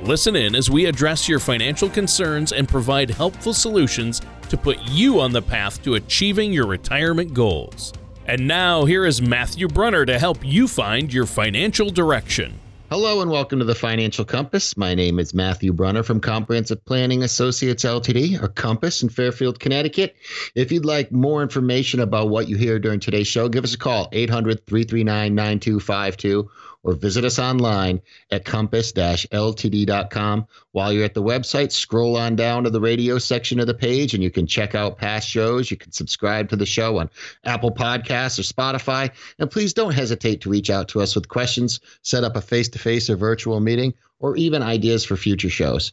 Listen in as we address your financial concerns and provide helpful solutions to put you on the path to achieving your retirement goals. And now, here is Matthew Brunner to help you find your financial direction. Hello and welcome to the Financial Compass. My name is Matthew Brunner from Comprehensive Planning Associates Ltd, or Compass in Fairfield, Connecticut. If you'd like more information about what you hear during today's show, give us a call 800 339 9252 or visit us online at compass-ltd.com. While you're at the website, scroll on down to the radio section of the page and you can check out past shows. You can subscribe to the show on Apple Podcasts or Spotify. And please don't hesitate to reach out to us with questions, set up a face-to-face or virtual meeting, or even ideas for future shows.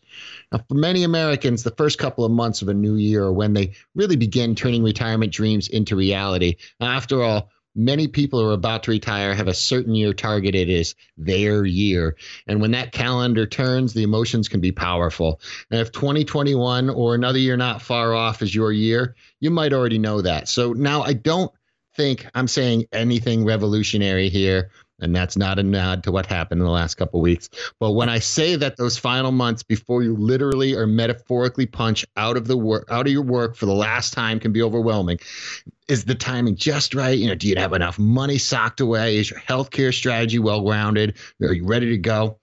Now, for many Americans, the first couple of months of a new year are when they really begin turning retirement dreams into reality. After all, many people who are about to retire have a certain year targeted as their year. And when that calendar turns, the emotions can be powerful. And if 2021 or another year not far off is your year, you might already know that. So now I don't think I'm saying anything revolutionary here and that's not a nod to what happened in the last couple weeks. But when I say that those final months before you literally or metaphorically punch out of the work out of your work for the last time can be overwhelming, is the timing just right? You know, do you have enough money socked away? Is your healthcare strategy well grounded? Are you ready to go?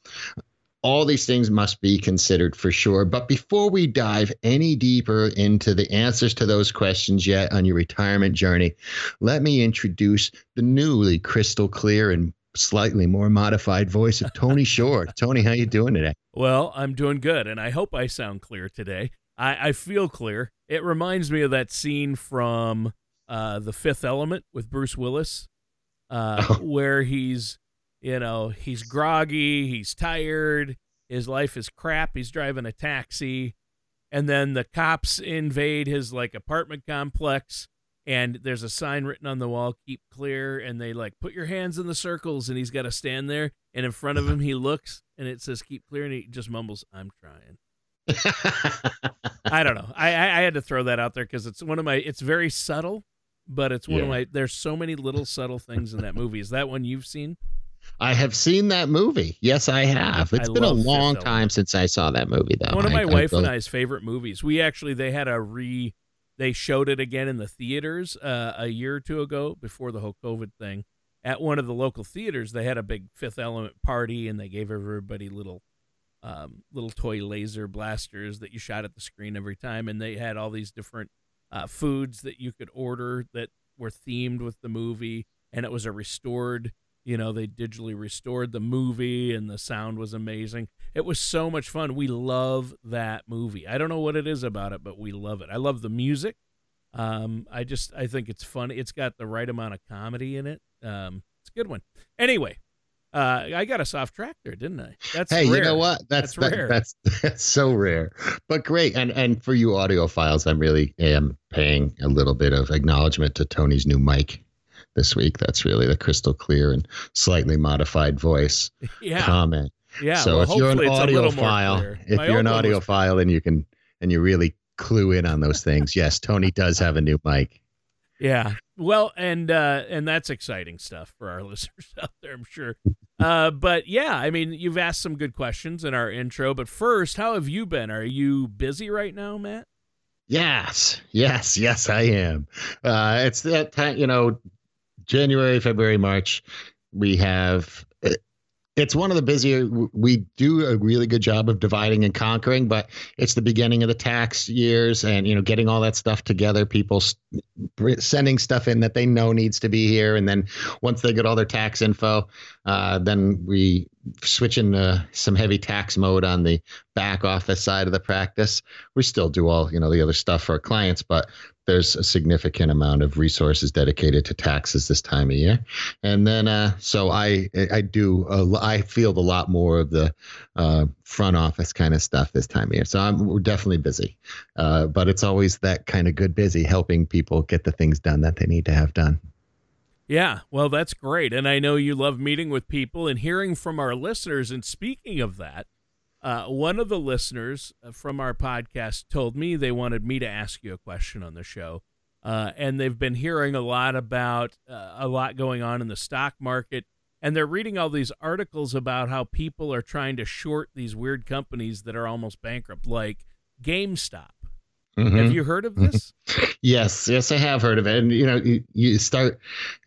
all these things must be considered for sure. But before we dive any deeper into the answers to those questions yet on your retirement journey, let me introduce the newly crystal clear and slightly more modified voice of Tony Shore. Tony, how you doing today? Well, I'm doing good, and I hope I sound clear today. I, I feel clear. It reminds me of that scene from uh, The Fifth Element with Bruce Willis, uh, oh. where he's, you know, he's groggy, he's tired, his life is crap, he's driving a taxi, and then the cops invade his like apartment complex and there's a sign written on the wall keep clear and they like put your hands in the circles and he's got to stand there and in front of him he looks and it says keep clear and he just mumbles i'm trying i don't know I, I, I had to throw that out there because it's one of my it's very subtle but it's one yeah. of my there's so many little subtle things in that movie is that one you've seen I have seen that movie. Yes, I have. It's I been a long time since I saw that movie, though. One of my I, wife I and I's favorite movies. We actually they had a re they showed it again in the theaters uh, a year or two ago before the whole COVID thing. At one of the local theaters, they had a big Fifth Element party, and they gave everybody little, um, little toy laser blasters that you shot at the screen every time, and they had all these different uh, foods that you could order that were themed with the movie, and it was a restored you know they digitally restored the movie and the sound was amazing it was so much fun we love that movie i don't know what it is about it but we love it i love the music um, i just i think it's funny it's got the right amount of comedy in it um, it's a good one anyway uh, I got us off track there, didn't I? That's hey, rare. you know what? That's that's, that, rare. that's that's so rare, but great. And and for you audiophiles, I'm really am paying a little bit of acknowledgement to Tony's new mic this week. That's really the crystal clear and slightly modified voice yeah. comment. Yeah. So well, if you're an audiophile, if My you're an audiophile and you can and you really clue in on those things, yes, Tony does have a new mic. Yeah. Well, and uh, and that's exciting stuff for our listeners out there, I'm sure. Uh, but yeah, I mean, you've asked some good questions in our intro. But first, how have you been? Are you busy right now, Matt? Yes, yes, yes, I am. Uh, it's that time, you know, January, February, March, we have it's one of the busier we do a really good job of dividing and conquering but it's the beginning of the tax years and you know getting all that stuff together people sending stuff in that they know needs to be here and then once they get all their tax info uh, then we switch into some heavy tax mode on the back office side of the practice. We still do all you know the other stuff for our clients, but there's a significant amount of resources dedicated to taxes this time of year, and then uh, so I I do I field a lot more of the uh, front office kind of stuff this time of year. So I'm we're definitely busy, uh, but it's always that kind of good busy helping people get the things done that they need to have done. Yeah, well, that's great. And I know you love meeting with people and hearing from our listeners. And speaking of that, uh, one of the listeners uh, from our podcast told me they wanted me to ask you a question on the show. Uh, and they've been hearing a lot about uh, a lot going on in the stock market. And they're reading all these articles about how people are trying to short these weird companies that are almost bankrupt, like GameStop. Mm-hmm. Have you heard of this? yes, yes, I have heard of it. And you know, you, you start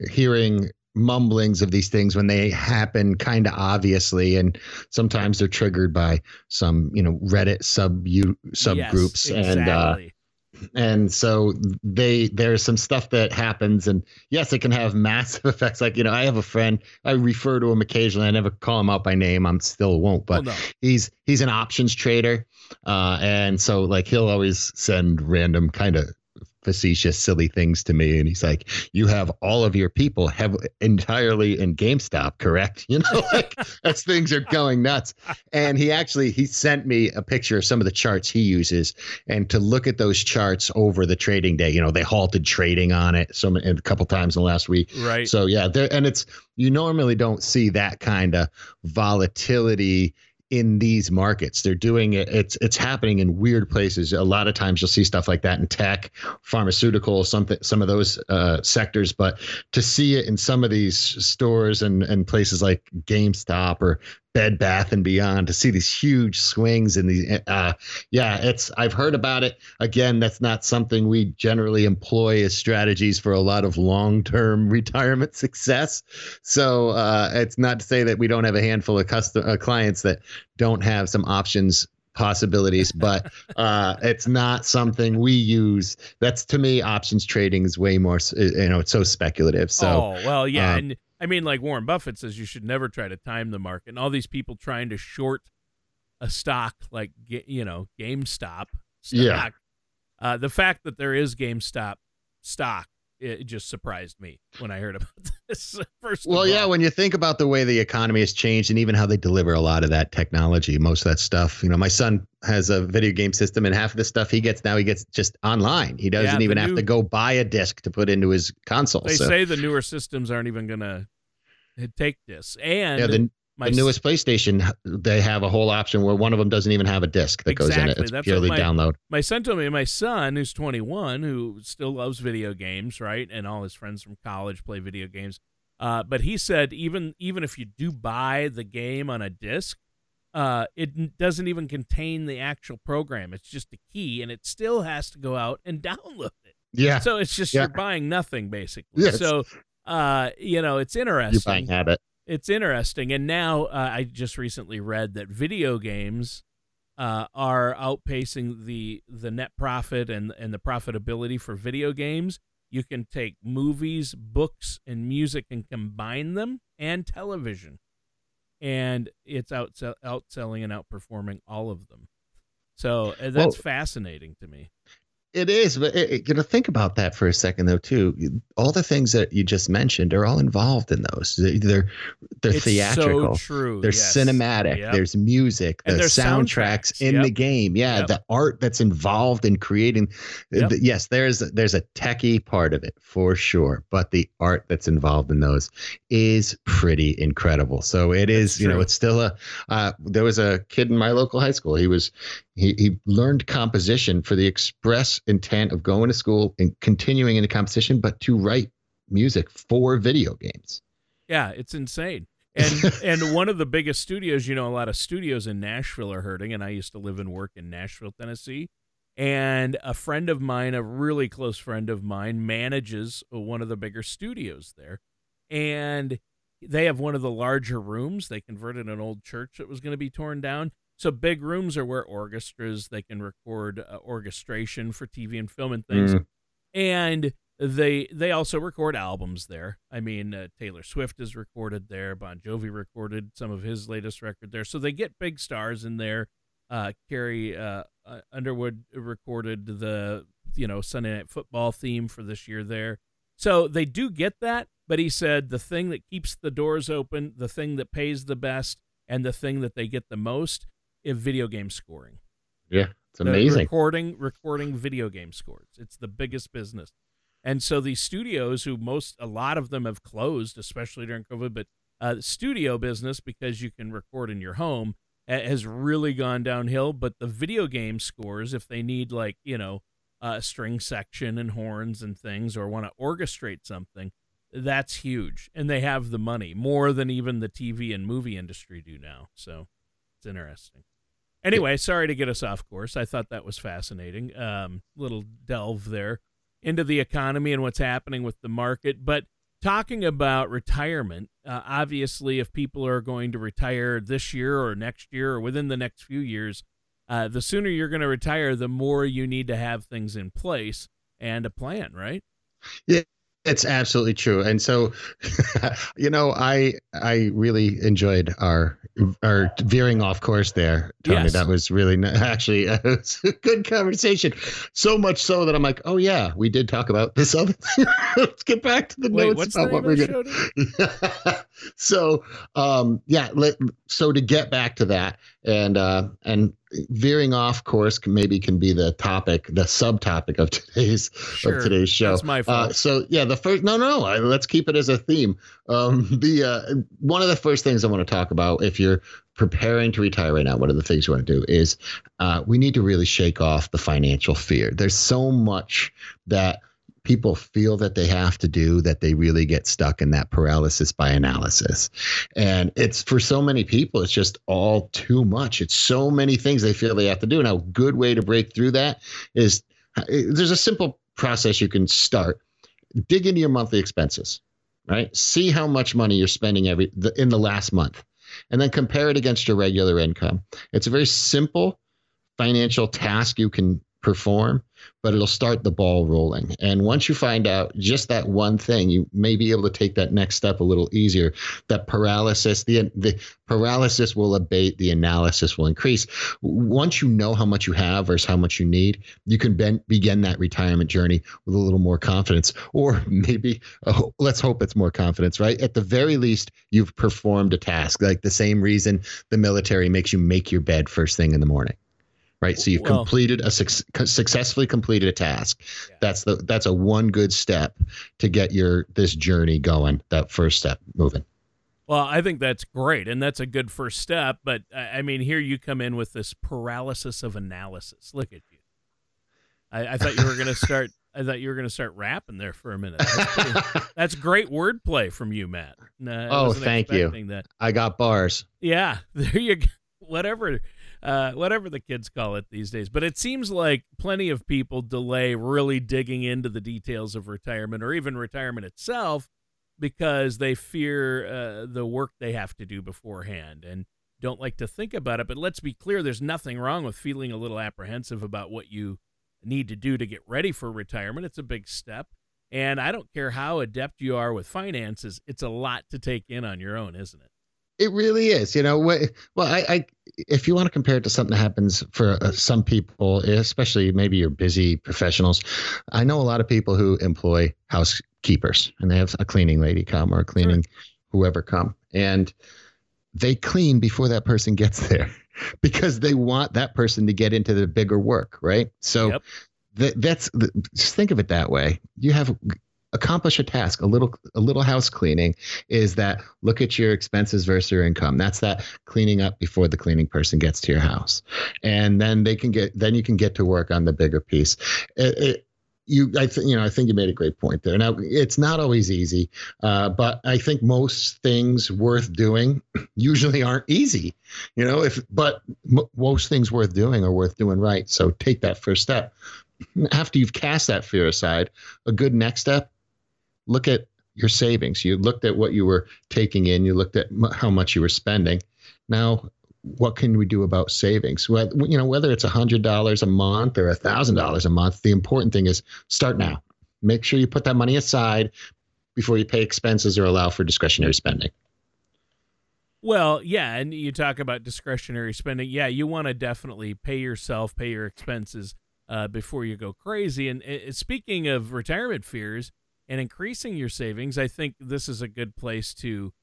hearing mumblings of these things when they happen kind of obviously and sometimes they're triggered by some you know reddit sub subgroups yes, exactly. and uh and so they there's some stuff that happens and yes it can have massive effects. Like you know i have a friend i refer to him occasionally. I never call him out by name. I'm still won't but oh, no. he's he's an options trader. Uh and so like he'll always send random kind of facetious, silly things to me. And he's like, You have all of your people have entirely in GameStop, correct? You know, like as things are going nuts. And he actually he sent me a picture of some of the charts he uses. And to look at those charts over the trading day, you know, they halted trading on it some a couple times in the last week. Right. So yeah, there and it's you normally don't see that kind of volatility in these markets. They're doing it. It's it's happening in weird places. A lot of times you'll see stuff like that in tech, pharmaceutical, something some of those uh, sectors. But to see it in some of these stores and and places like GameStop or Bed Bath and Beyond to see these huge swings in these. uh, yeah it's I've heard about it. Again that's not something we generally employ as strategies for a lot of long-term retirement success. So uh, it's not to say that we don't have a handful of custom uh, clients that don't have some options possibilities but uh, it's not something we use. That's to me options trading is way more you know it's so speculative. So oh well yeah um, and I mean, like Warren Buffett says, you should never try to time the market. And all these people trying to short a stock like you know GameStop. Stock, yeah. Uh, the fact that there is GameStop stock it just surprised me when I heard about this. Uh, first, well, yeah, when you think about the way the economy has changed and even how they deliver a lot of that technology, most of that stuff. You know, my son has a video game system, and half of the stuff he gets now he gets just online. He doesn't yeah, even new, have to go buy a disc to put into his console. They so. say the newer systems aren't even going to eh, take this, and yeah, the, my the newest PlayStation, they have a whole option where one of them doesn't even have a disc that exactly. goes in it. It's That's purely my, download. My son told me, my son, who's 21, who still loves video games, right, and all his friends from college play video games. Uh, but he said even even if you do buy the game on a disc, uh, it doesn't even contain the actual program. It's just a key, and it still has to go out and download it. Yeah. So it's just yeah. you're buying nothing basically. Yes. So, uh, you know, it's interesting. You're buying habit it's interesting. And now uh, I just recently read that video games uh, are outpacing the the net profit and and the profitability for video games. You can take movies, books, and music and combine them, and television, and it's out outselling and outperforming all of them. So uh, that's well, fascinating to me. It is, but it, you know, think about that for a second, though. Too, all the things that you just mentioned are all involved in those. They're they're it's theatrical. So true. They're yes. cinematic. Yep. There's music. And there's soundtracks, soundtracks. in yep. the game. Yeah, yep. the art that's involved in creating. Uh, yes, there's there's a techie part of it for sure, but the art that's involved in those is pretty incredible. So it is, that's you true. know, it's still a. Uh, there was a kid in my local high school. He was he, he learned composition for the express intent of going to school and continuing into composition, but to write music for video games. Yeah, it's insane. And and one of the biggest studios, you know, a lot of studios in Nashville are hurting. And I used to live and work in Nashville, Tennessee. And a friend of mine, a really close friend of mine, manages one of the bigger studios there. And they have one of the larger rooms. They converted an old church that was going to be torn down so big rooms are where orchestras they can record uh, orchestration for TV and film and things. Mm. And they they also record albums there. I mean, uh, Taylor Swift is recorded there. Bon Jovi recorded some of his latest record there. So they get big stars in there. Uh, Carrie uh, uh Underwood recorded the you know Sunday Night Football theme for this year there. So they do get that. But he said the thing that keeps the doors open, the thing that pays the best, and the thing that they get the most is video game scoring. Yeah, it's amazing. The recording recording video game scores. It's the biggest business. And so these studios, who most a lot of them have closed, especially during COVID, but uh, studio business because you can record in your home has really gone downhill. But the video game scores, if they need like you know a string section and horns and things, or want to orchestrate something, that's huge, and they have the money more than even the TV and movie industry do now. So it's interesting. Anyway, sorry to get us off course. I thought that was fascinating. Um, little delve there into the economy and what's happening with the market. But talking about retirement, uh, obviously, if people are going to retire this year or next year or within the next few years, uh, the sooner you're going to retire, the more you need to have things in place and a plan, right? Yeah, it's absolutely true. And so, you know, I I really enjoyed our our veering off course there, Tony. Yes. That was really actually it was a good conversation. So much so that I'm like, oh yeah, we did talk about this other thing. Let's get back to the Wait, notes about what we're going. so, um, yeah. Let, so to get back to that, and uh, and veering off course can, maybe can be the topic, the subtopic of today's sure, of today's show. That's my fault. Uh, so yeah, the first no no, no let's keep it as a theme. Um, the uh, one of the first things I want to talk about if you're preparing to retire right now, one of the things you want to do is uh, we need to really shake off the financial fear. There's so much that people feel that they have to do that they really get stuck in that paralysis by analysis. And it's for so many people, it's just all too much. It's so many things they feel they have to do. Now, a good way to break through that is eh, there's a simple process you can start. Dig into your monthly expenses, right? See how much money you're spending every in the last month, and then compare it against your regular income. It's a very simple financial task you can perform, but it'll start the ball rolling. And once you find out just that one thing, you may be able to take that next step a little easier. That paralysis, the the paralysis will abate, the analysis will increase. Once you know how much you have versus how much you need, you can ben, begin that retirement journey with a little more confidence, or maybe oh, let's hope it's more confidence. Right? At the very least, you've performed a task. Like the same reason the military makes you make your bed first thing in the morning right? So you've well, completed a su- successfully completed a task. Yeah. That's the that's a one good step to get your this journey going. That first step moving. Well, I think that's great, and that's a good first step. But uh, I mean, here you come in with this paralysis of analysis. Look at you. I, I thought you were going to start. I thought you were going to start rapping there for a minute. That's, pretty, that's great wordplay from you, Matt. No, oh, thank you. That. I got bars. Yeah, there you go. Whatever uh, whatever the kids call it these days. But it seems like plenty of people delay really digging into the details of retirement or even retirement itself because they fear uh, the work they have to do beforehand and don't like to think about it. But let's be clear there's nothing wrong with feeling a little apprehensive about what you need to do to get ready for retirement. It's a big step. And I don't care how adept you are with finances, it's a lot to take in on your own, isn't it? It really is. You know, well, I, I if you want to compare it to something that happens for uh, some people, especially maybe you're busy professionals, I know a lot of people who employ housekeepers and they have a cleaning lady come or a cleaning sure. whoever come, and they clean before that person gets there because they want that person to get into the bigger work, right? So. Yep. That, that's just think of it that way. You have accomplish a task a little a little house cleaning is that look at your expenses versus your income. That's that cleaning up before the cleaning person gets to your house. And then they can get then you can get to work on the bigger piece. It, it, you i think you know i think you made a great point there. Now it's not always easy uh, but i think most things worth doing usually aren't easy you know if but m- most things worth doing are worth doing right. So take that first step. After you've cast that fear aside a good next step look at your savings. You looked at what you were taking in. You looked at m- how much you were spending. Now, what can we do about savings? Well, you know, whether it's a hundred dollars a month or a thousand dollars a month, the important thing is start now. make sure you put that money aside before you pay expenses or allow for discretionary spending. Well, yeah, and you talk about discretionary spending. Yeah, you want to definitely pay yourself, pay your expenses uh, before you go crazy. And uh, speaking of retirement fears and increasing your savings, I think this is a good place to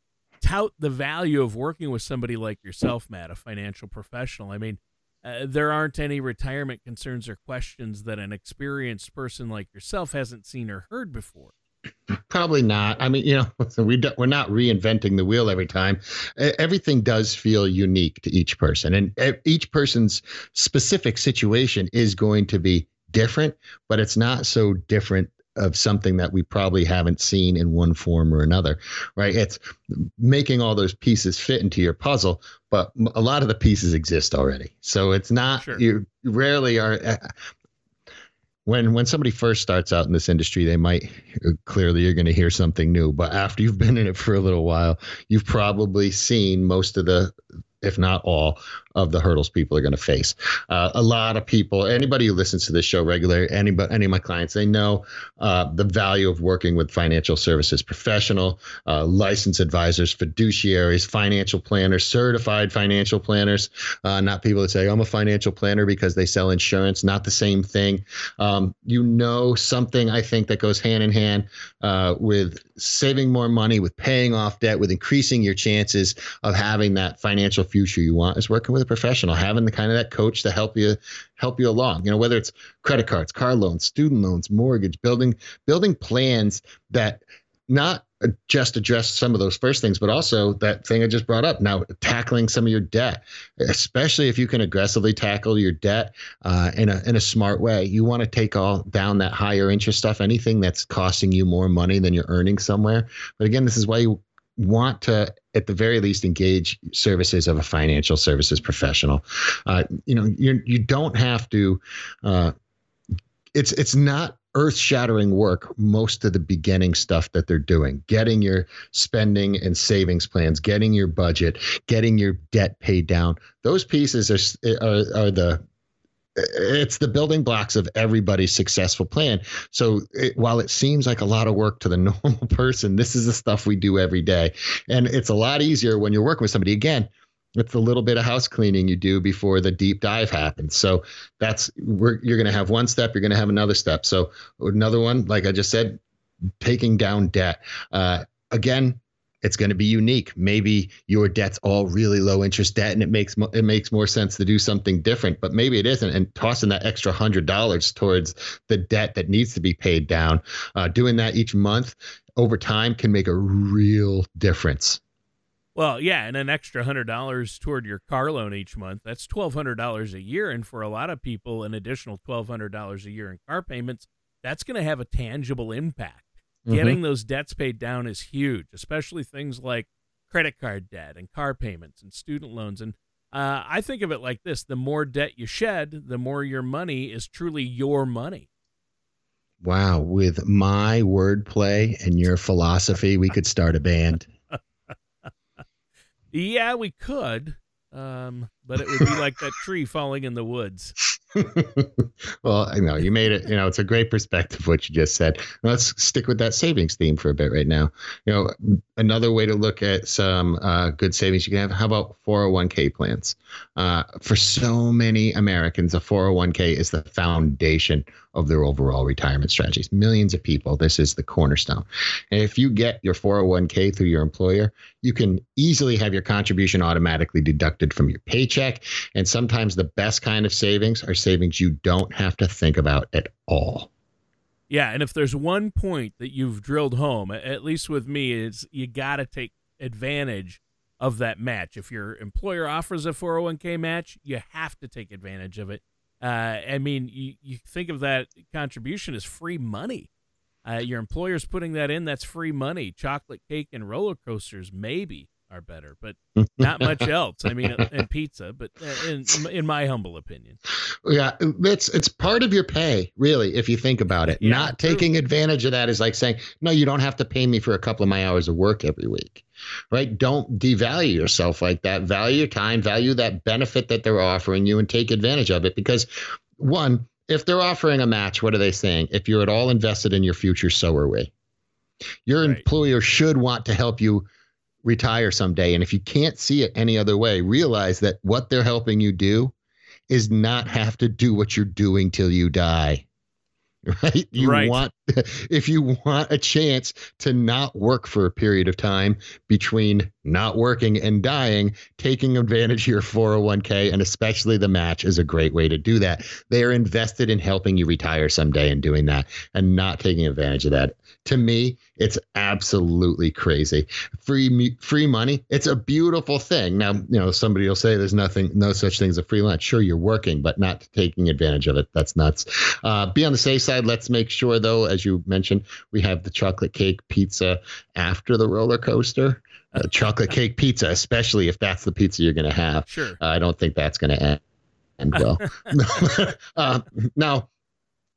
tout the value of working with somebody like yourself, Matt, a financial professional. I mean, uh, there aren't any retirement concerns or questions that an experienced person like yourself hasn't seen or heard before. Probably not. I mean, you know, we do, we're not reinventing the wheel every time. Everything does feel unique to each person, and each person's specific situation is going to be different. But it's not so different of something that we probably haven't seen in one form or another, right? It's making all those pieces fit into your puzzle, but a lot of the pieces exist already. So it's not sure. you rarely are uh, when when somebody first starts out in this industry they might uh, clearly you're going to hear something new but after you've been in it for a little while you've probably seen most of the if not all, of the hurdles people are going to face. Uh, a lot of people, anybody who listens to this show regularly, anybody, any of my clients, they know uh, the value of working with financial services professional, uh, licensed advisors, fiduciaries, financial planners, certified financial planners, uh, not people that say, I'm a financial planner because they sell insurance, not the same thing. Um, you know, something I think that goes hand in hand uh, with saving more money, with paying off debt, with increasing your chances of having that financial future you want is working with a professional, having the kind of that coach to help you help you along. You know, whether it's credit cards, car loans, student loans, mortgage, building building plans that not just address some of those first things, but also that thing I just brought up. Now, tackling some of your debt, especially if you can aggressively tackle your debt uh, in a in a smart way. You want to take all down that higher interest stuff, anything that's costing you more money than you're earning somewhere. But again, this is why you want to at the very least engage services of a financial services professional. Uh, you know you you don't have to uh, it's it's not earth shattering work most of the beginning stuff that they're doing. Getting your spending and savings plans getting your budget getting your debt paid down. Those pieces are are, are the it's the building blocks of everybody's successful plan. So it, while it seems like a lot of work to the normal person, this is the stuff we do every day. And it's a lot easier when you're working with somebody. Again, it's a little bit of house cleaning you do before the deep dive happens. So that's where you're going to have one step, you're going to have another step. So another one, like I just said, taking down debt. Uh, again, it's going to be unique. Maybe your debt's all really low interest debt, and it makes it makes more sense to do something different. But maybe it isn't, and tossing that extra hundred dollars towards the debt that needs to be paid down, uh, doing that each month over time can make a real difference. Well, yeah, and an extra hundred dollars toward your car loan each month—that's twelve hundred dollars a year, and for a lot of people, an additional twelve hundred dollars a year in car payments—that's going to have a tangible impact. Mm-hmm. Getting those debts paid down is huge, especially things like credit card debt and car payments and student loans. And uh, I think of it like this the more debt you shed, the more your money is truly your money. Wow. With my wordplay and your philosophy, we could start a band. yeah, we could. Um, but it would be like that tree falling in the woods. well, I know you made it. You know, it's a great perspective what you just said. Let's stick with that savings theme for a bit right now. You know, another way to look at some uh, good savings you can have. How about 401k plans? Uh, for so many Americans, a 401k is the foundation of their overall retirement strategies. Millions of people, this is the cornerstone. And if you get your 401k through your employer, you can easily have your contribution automatically deducted from your paycheck. And sometimes the best kind of savings are savings you don't have to think about at all. Yeah, and if there's one point that you've drilled home, at least with me, is you got to take advantage of that match. If your employer offers a 401k match, you have to take advantage of it. Uh, I mean, you, you think of that contribution as free money. Uh, your employer's putting that in, that's free money. Chocolate cake and roller coasters, maybe are better, but not much else. I mean, and pizza, but uh, in in my humble opinion. Yeah, it's it's part of your pay, really, if you think about it. Yeah, not true. taking advantage of that is like saying, no, you don't have to pay me for a couple of my hours of work every week. Right? Don't devalue yourself like that. Value your time, value that benefit that they're offering you and take advantage of it because one, if they're offering a match, what are they saying? If you're at all invested in your future, so are we. Your right. employer should want to help you retire someday. And if you can't see it any other way, realize that what they're helping you do is not have to do what you're doing till you die. right? You right. want if you want a chance to not work for a period of time between not working and dying, taking advantage of your 401k and especially the match is a great way to do that. They are invested in helping you retire someday and doing that and not taking advantage of that. To me, it's absolutely crazy. Free free money, it's a beautiful thing. Now, you know, somebody will say there's nothing no such thing as a free lunch. Sure, you're working, but not taking advantage of it. That's nuts. Uh, be on the safe side. Let's make sure though, as you mentioned, we have the chocolate cake pizza after the roller coaster. Uh, chocolate cake pizza, especially if that's the pizza you're going to have. Sure. Uh, I don't think that's going to end, end well. uh, now,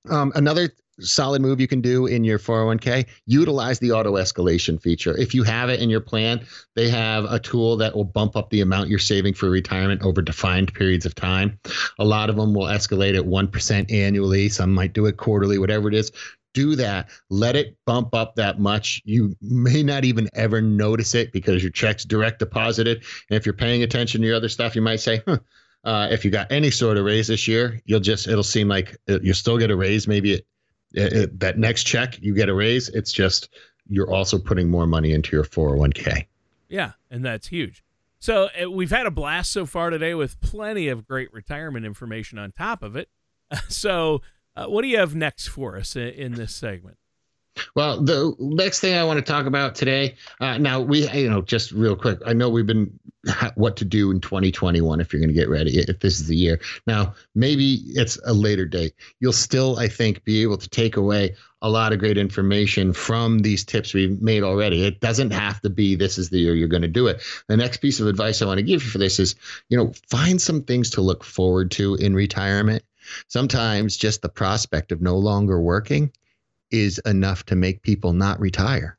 um, another solid move you can do in your 401k utilize the auto escalation feature if you have it in your plan they have a tool that will bump up the amount you're saving for retirement over defined periods of time a lot of them will escalate at 1% annually some might do it quarterly whatever it is do that. Let it bump up that much. You may not even ever notice it because your check's direct deposited. And if you're paying attention to your other stuff, you might say, huh, uh, if you got any sort of raise this year, you'll just, it'll seem like you'll still get a raise. Maybe it, it, it, that next check, you get a raise. It's just, you're also putting more money into your 401k. Yeah. And that's huge. So uh, we've had a blast so far today with plenty of great retirement information on top of it. so uh, what do you have next for us in, in, this segment? Well, the next thing I want to talk about today. Uh, now we, you know, just real quick. I know we've been what to do in 2021 if you're going to get ready. If this is the year. Now, maybe it's a later date. You'll still, I think, be able to take away a lot of great information from these tips we've made already. It doesn't have to be this is the year you're going to do it. The next piece of advice I want to give you for this is, you know, find some things to look forward to in retirement Sometimes just the prospect of no longer working is enough to make people not retire.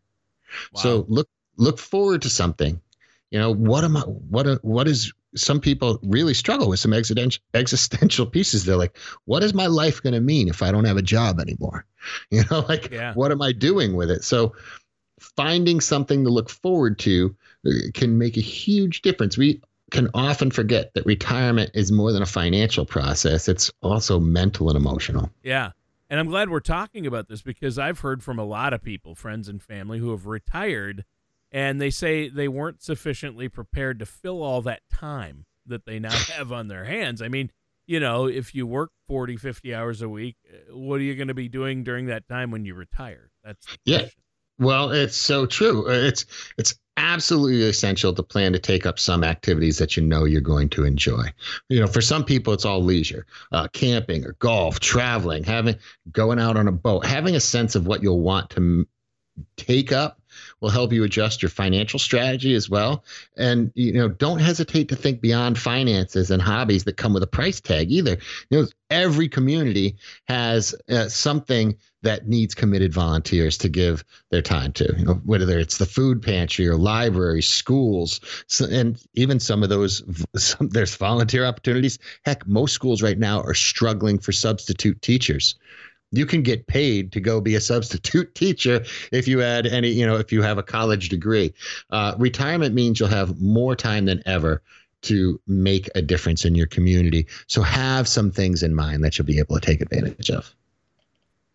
Wow. So look look forward to something. You know, what am I what what is some people really struggle with some existential existential pieces. They're like, what is my life going to mean if I don't have a job anymore? You know, like yeah. what am I doing with it? So finding something to look forward to uh, can make a huge difference. We can often forget that retirement is more than a financial process, it's also mental and emotional. Yeah. And I'm glad we're talking about this because I've heard from a lot of people, friends and family, who have retired and they say they weren't sufficiently prepared to fill all that time that they now have on their hands. I mean, you know, if you work 40, 50 hours a week, uh, what are you going to be doing during that time when you retire? That's yeah. Well, it's so true. Uh, it's it's absolutely essential to plan to take up some activities that you know you're going to enjoy. You know, for some people, it's all leisure, uh, camping or golf, traveling, having going out on a boat, having a sense of what you'll want to take up will help you adjust your financial strategy as well. And you know, don't hesitate to think beyond finances and hobbies that come with a price tag either. You know, every community has uh, something that needs committed volunteers to give their time to. You know, whether it's the food pantry or library, schools, and even some of those some, there's volunteer opportunities. Heck, most schools right now are struggling for substitute teachers you can get paid to go be a substitute teacher if you had any you know if you have a college degree. Uh, retirement means you'll have more time than ever to make a difference in your community. So have some things in mind that you'll be able to take advantage of.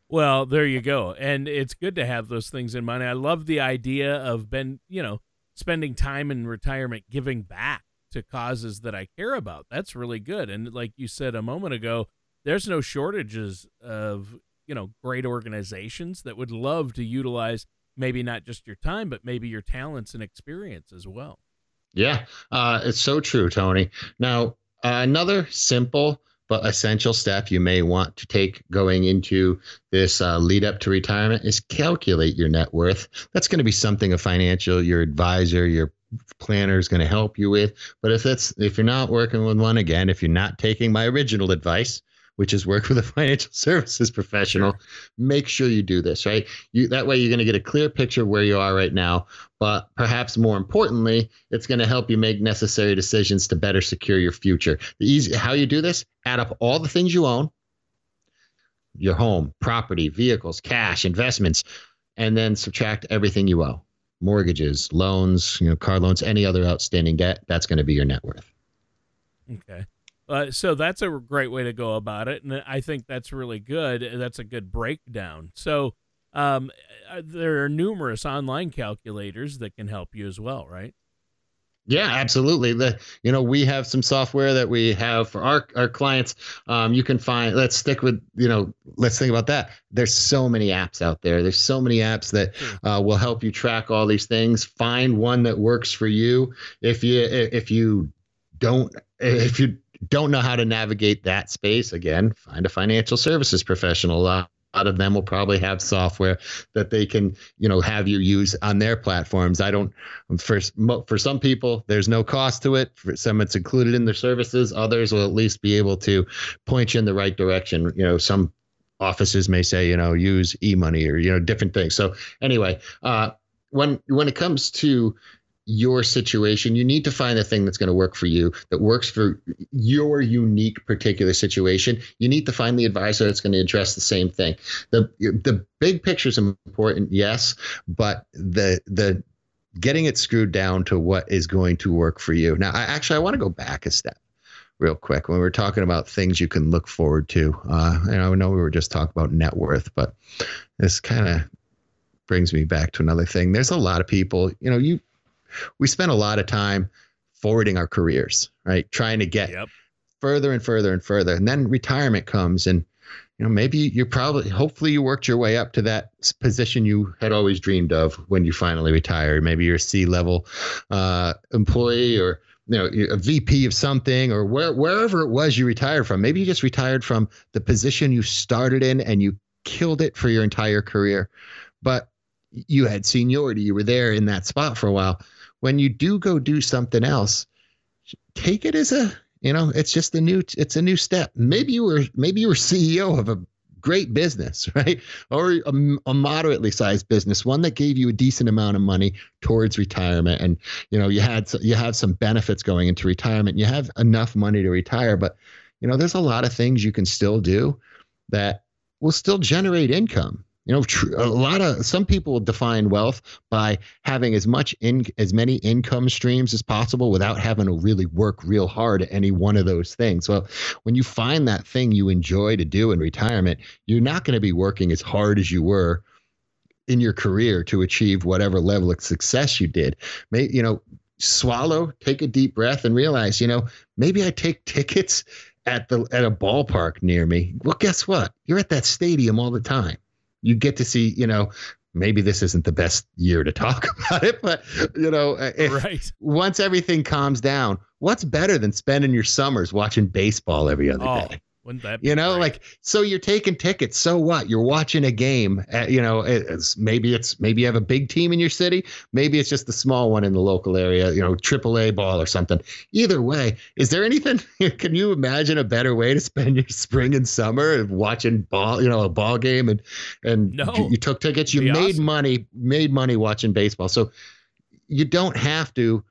Well there you go. And it's good to have those things in mind. I love the idea of ben you know spending time in retirement giving back to causes that i care about. That's really good. And like you said a moment ago there's no shortages of you know great organizations that would love to utilize maybe not just your time but maybe your talents and experience as well yeah uh, it's so true tony now uh, another simple but essential step you may want to take going into this uh, lead up to retirement is calculate your net worth. That's going to be something a financial, your advisor, your planner is going to help you with. But if that's if you're not working with one again, if you're not taking my original advice, which is work with a financial services professional, make sure you do this, right? You that way you're going to get a clear picture of where you are right now, but perhaps more importantly, it's going to help you make necessary decisions to better secure your future. The easy how you do this, add up all the things you own, your home, property, vehicles, cash, investments, and then subtract everything you owe mortgages, loans, you know, car loans, any other outstanding debt. That's going to be your net worth. Okay. Uh, so that's a great way to go about it, and I think that's really good. That's a good breakdown. So um, uh, there are numerous online calculators that can help you as well, right? Yeah, absolutely. The you know we have some software that we have for our our clients. Um, you can find. Let's stick with you know. Let's think about that. There's so many apps out there. There's so many apps that uh, will help you track all these things. Find one that works for you. If you if you don't if you don't know how to navigate that space, again, find a financial services professional. Uh, lot of them will probably have software that they can you know have you use on their platforms. I don't for for some people there's no cost to it. For some it's included in their services. Others will at least be able to point you in the right direction. You know some offices may say you know use e-money or you know different things. So anyway uh when when it comes to your situation. You need to find the thing that's going to work for you, that works for your unique particular situation. You need to find the advisor that's going to address the same thing. The the big picture is important, yes, but the the getting it screwed down to what is going to work for you. Now, I actually I want to go back a step real quick when we're talking about things you can look forward to. Uh, and I know we were just talking about net worth, but this kind of brings me back to another thing. There's a lot of people, you know, you we spend a lot of time forwarding our careers, right? Trying to get yep. further and further and further. And then retirement comes and you know, maybe you probably hopefully you worked your way up to that position you had always dreamed of when you finally retire. Maybe you're a C level uh, employee or you know a VP of something or where, wherever it was you retired from. Maybe you just retired from the position you started in and you killed it for your entire career. But you had seniority, you were there in that spot for a while when you do go do something else, take it as a you know it's just a new it's a new step. Maybe you were maybe you were CEO of a great business, right? Or a, a, moderately sized business, one that gave you a decent amount of money towards retirement, and you know you had you have some benefits going into retirement. You have enough money to retire, but you know there's a lot of things you can still do that will still generate income. You know, tr- a lot of some people define wealth by having as much in as many income streams as possible without having to really work real hard at any one of those things. Well, when you find that thing you enjoy to do in retirement, you're not going to be working as hard as you were in your career to achieve whatever level of success you did. May, you know, swallow, take a deep breath and realize, you know, maybe I take tickets at the at a ballpark near me. Well, guess what? You're at that stadium all the time you get to see, you know, maybe this isn't the best year to talk about it, but you know, uh, right. once everything calms down, what's better than spending your summers watching baseball every other oh, day? Wouldn't that you know, great? like so you're taking tickets. So what? You're watching a game. At, you know, it's, maybe it's maybe you have a big team in your city. Maybe it's just the small one in the local area. You know, AAA ball or something. Either way, is there anything? Can you imagine a better way to spend your spring and summer watching ball? You know, a ball game and and no, you, you took tickets. You made awesome. money. Made money watching baseball. So you don't have to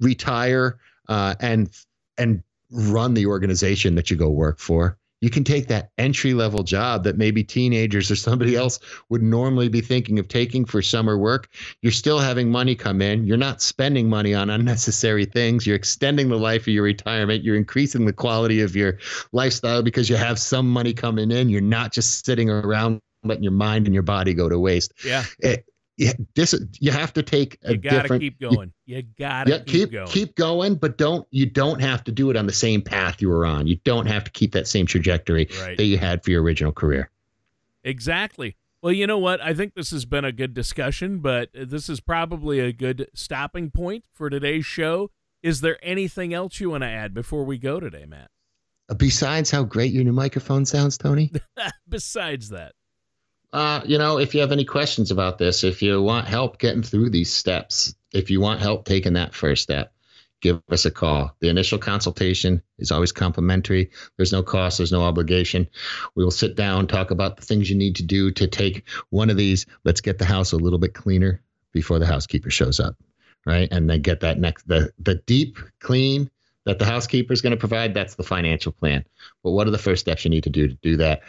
retire uh, and and run the organization that you go work for. You can take that entry level job that maybe teenagers or somebody else would normally be thinking of taking for summer work. You're still having money come in. You're not spending money on unnecessary things. You're extending the life of your retirement. You're increasing the quality of your lifestyle because you have some money coming in. You're not just sitting around letting your mind and your body go to waste. Yeah. It, you, this, you have to take a you gotta different, keep going. You gotta yeah, keep, keep going. Keep going, but don't you don't have to do it on the same path you were on. You don't have to keep that same trajectory right. that you had for your original career. Exactly. Well, you know what? I think this has been a good discussion, but this is probably a good stopping point for today's show. Is there anything else you want to add before we go today, Matt? Besides how great your new microphone sounds, Tony? Besides that uh, you know, if you have any questions about this, if you want help getting through these steps, if you want help taking that first step, give us a call. The initial consultation is always complimentary. There's no cost, there's no obligation. We will sit down, talk about the things you need to do to take one of these. Let's get the house a little bit cleaner before the housekeeper shows up, right? And then get that next the the deep clean that the housekeeper is going to provide. That's the financial plan. But what are the first steps you need to do to do that?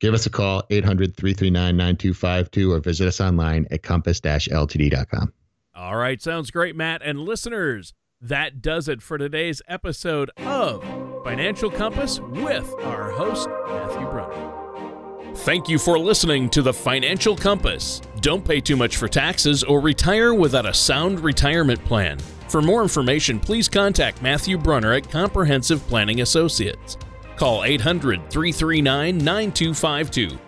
Give us a call, 800 339 9252, or visit us online at compass ltd.com. All right, sounds great, Matt. And listeners, that does it for today's episode of Financial Compass with our host, Matthew Brunner. Thank you for listening to the Financial Compass. Don't pay too much for taxes or retire without a sound retirement plan. For more information, please contact Matthew Brunner at Comprehensive Planning Associates. Call 800 339 9252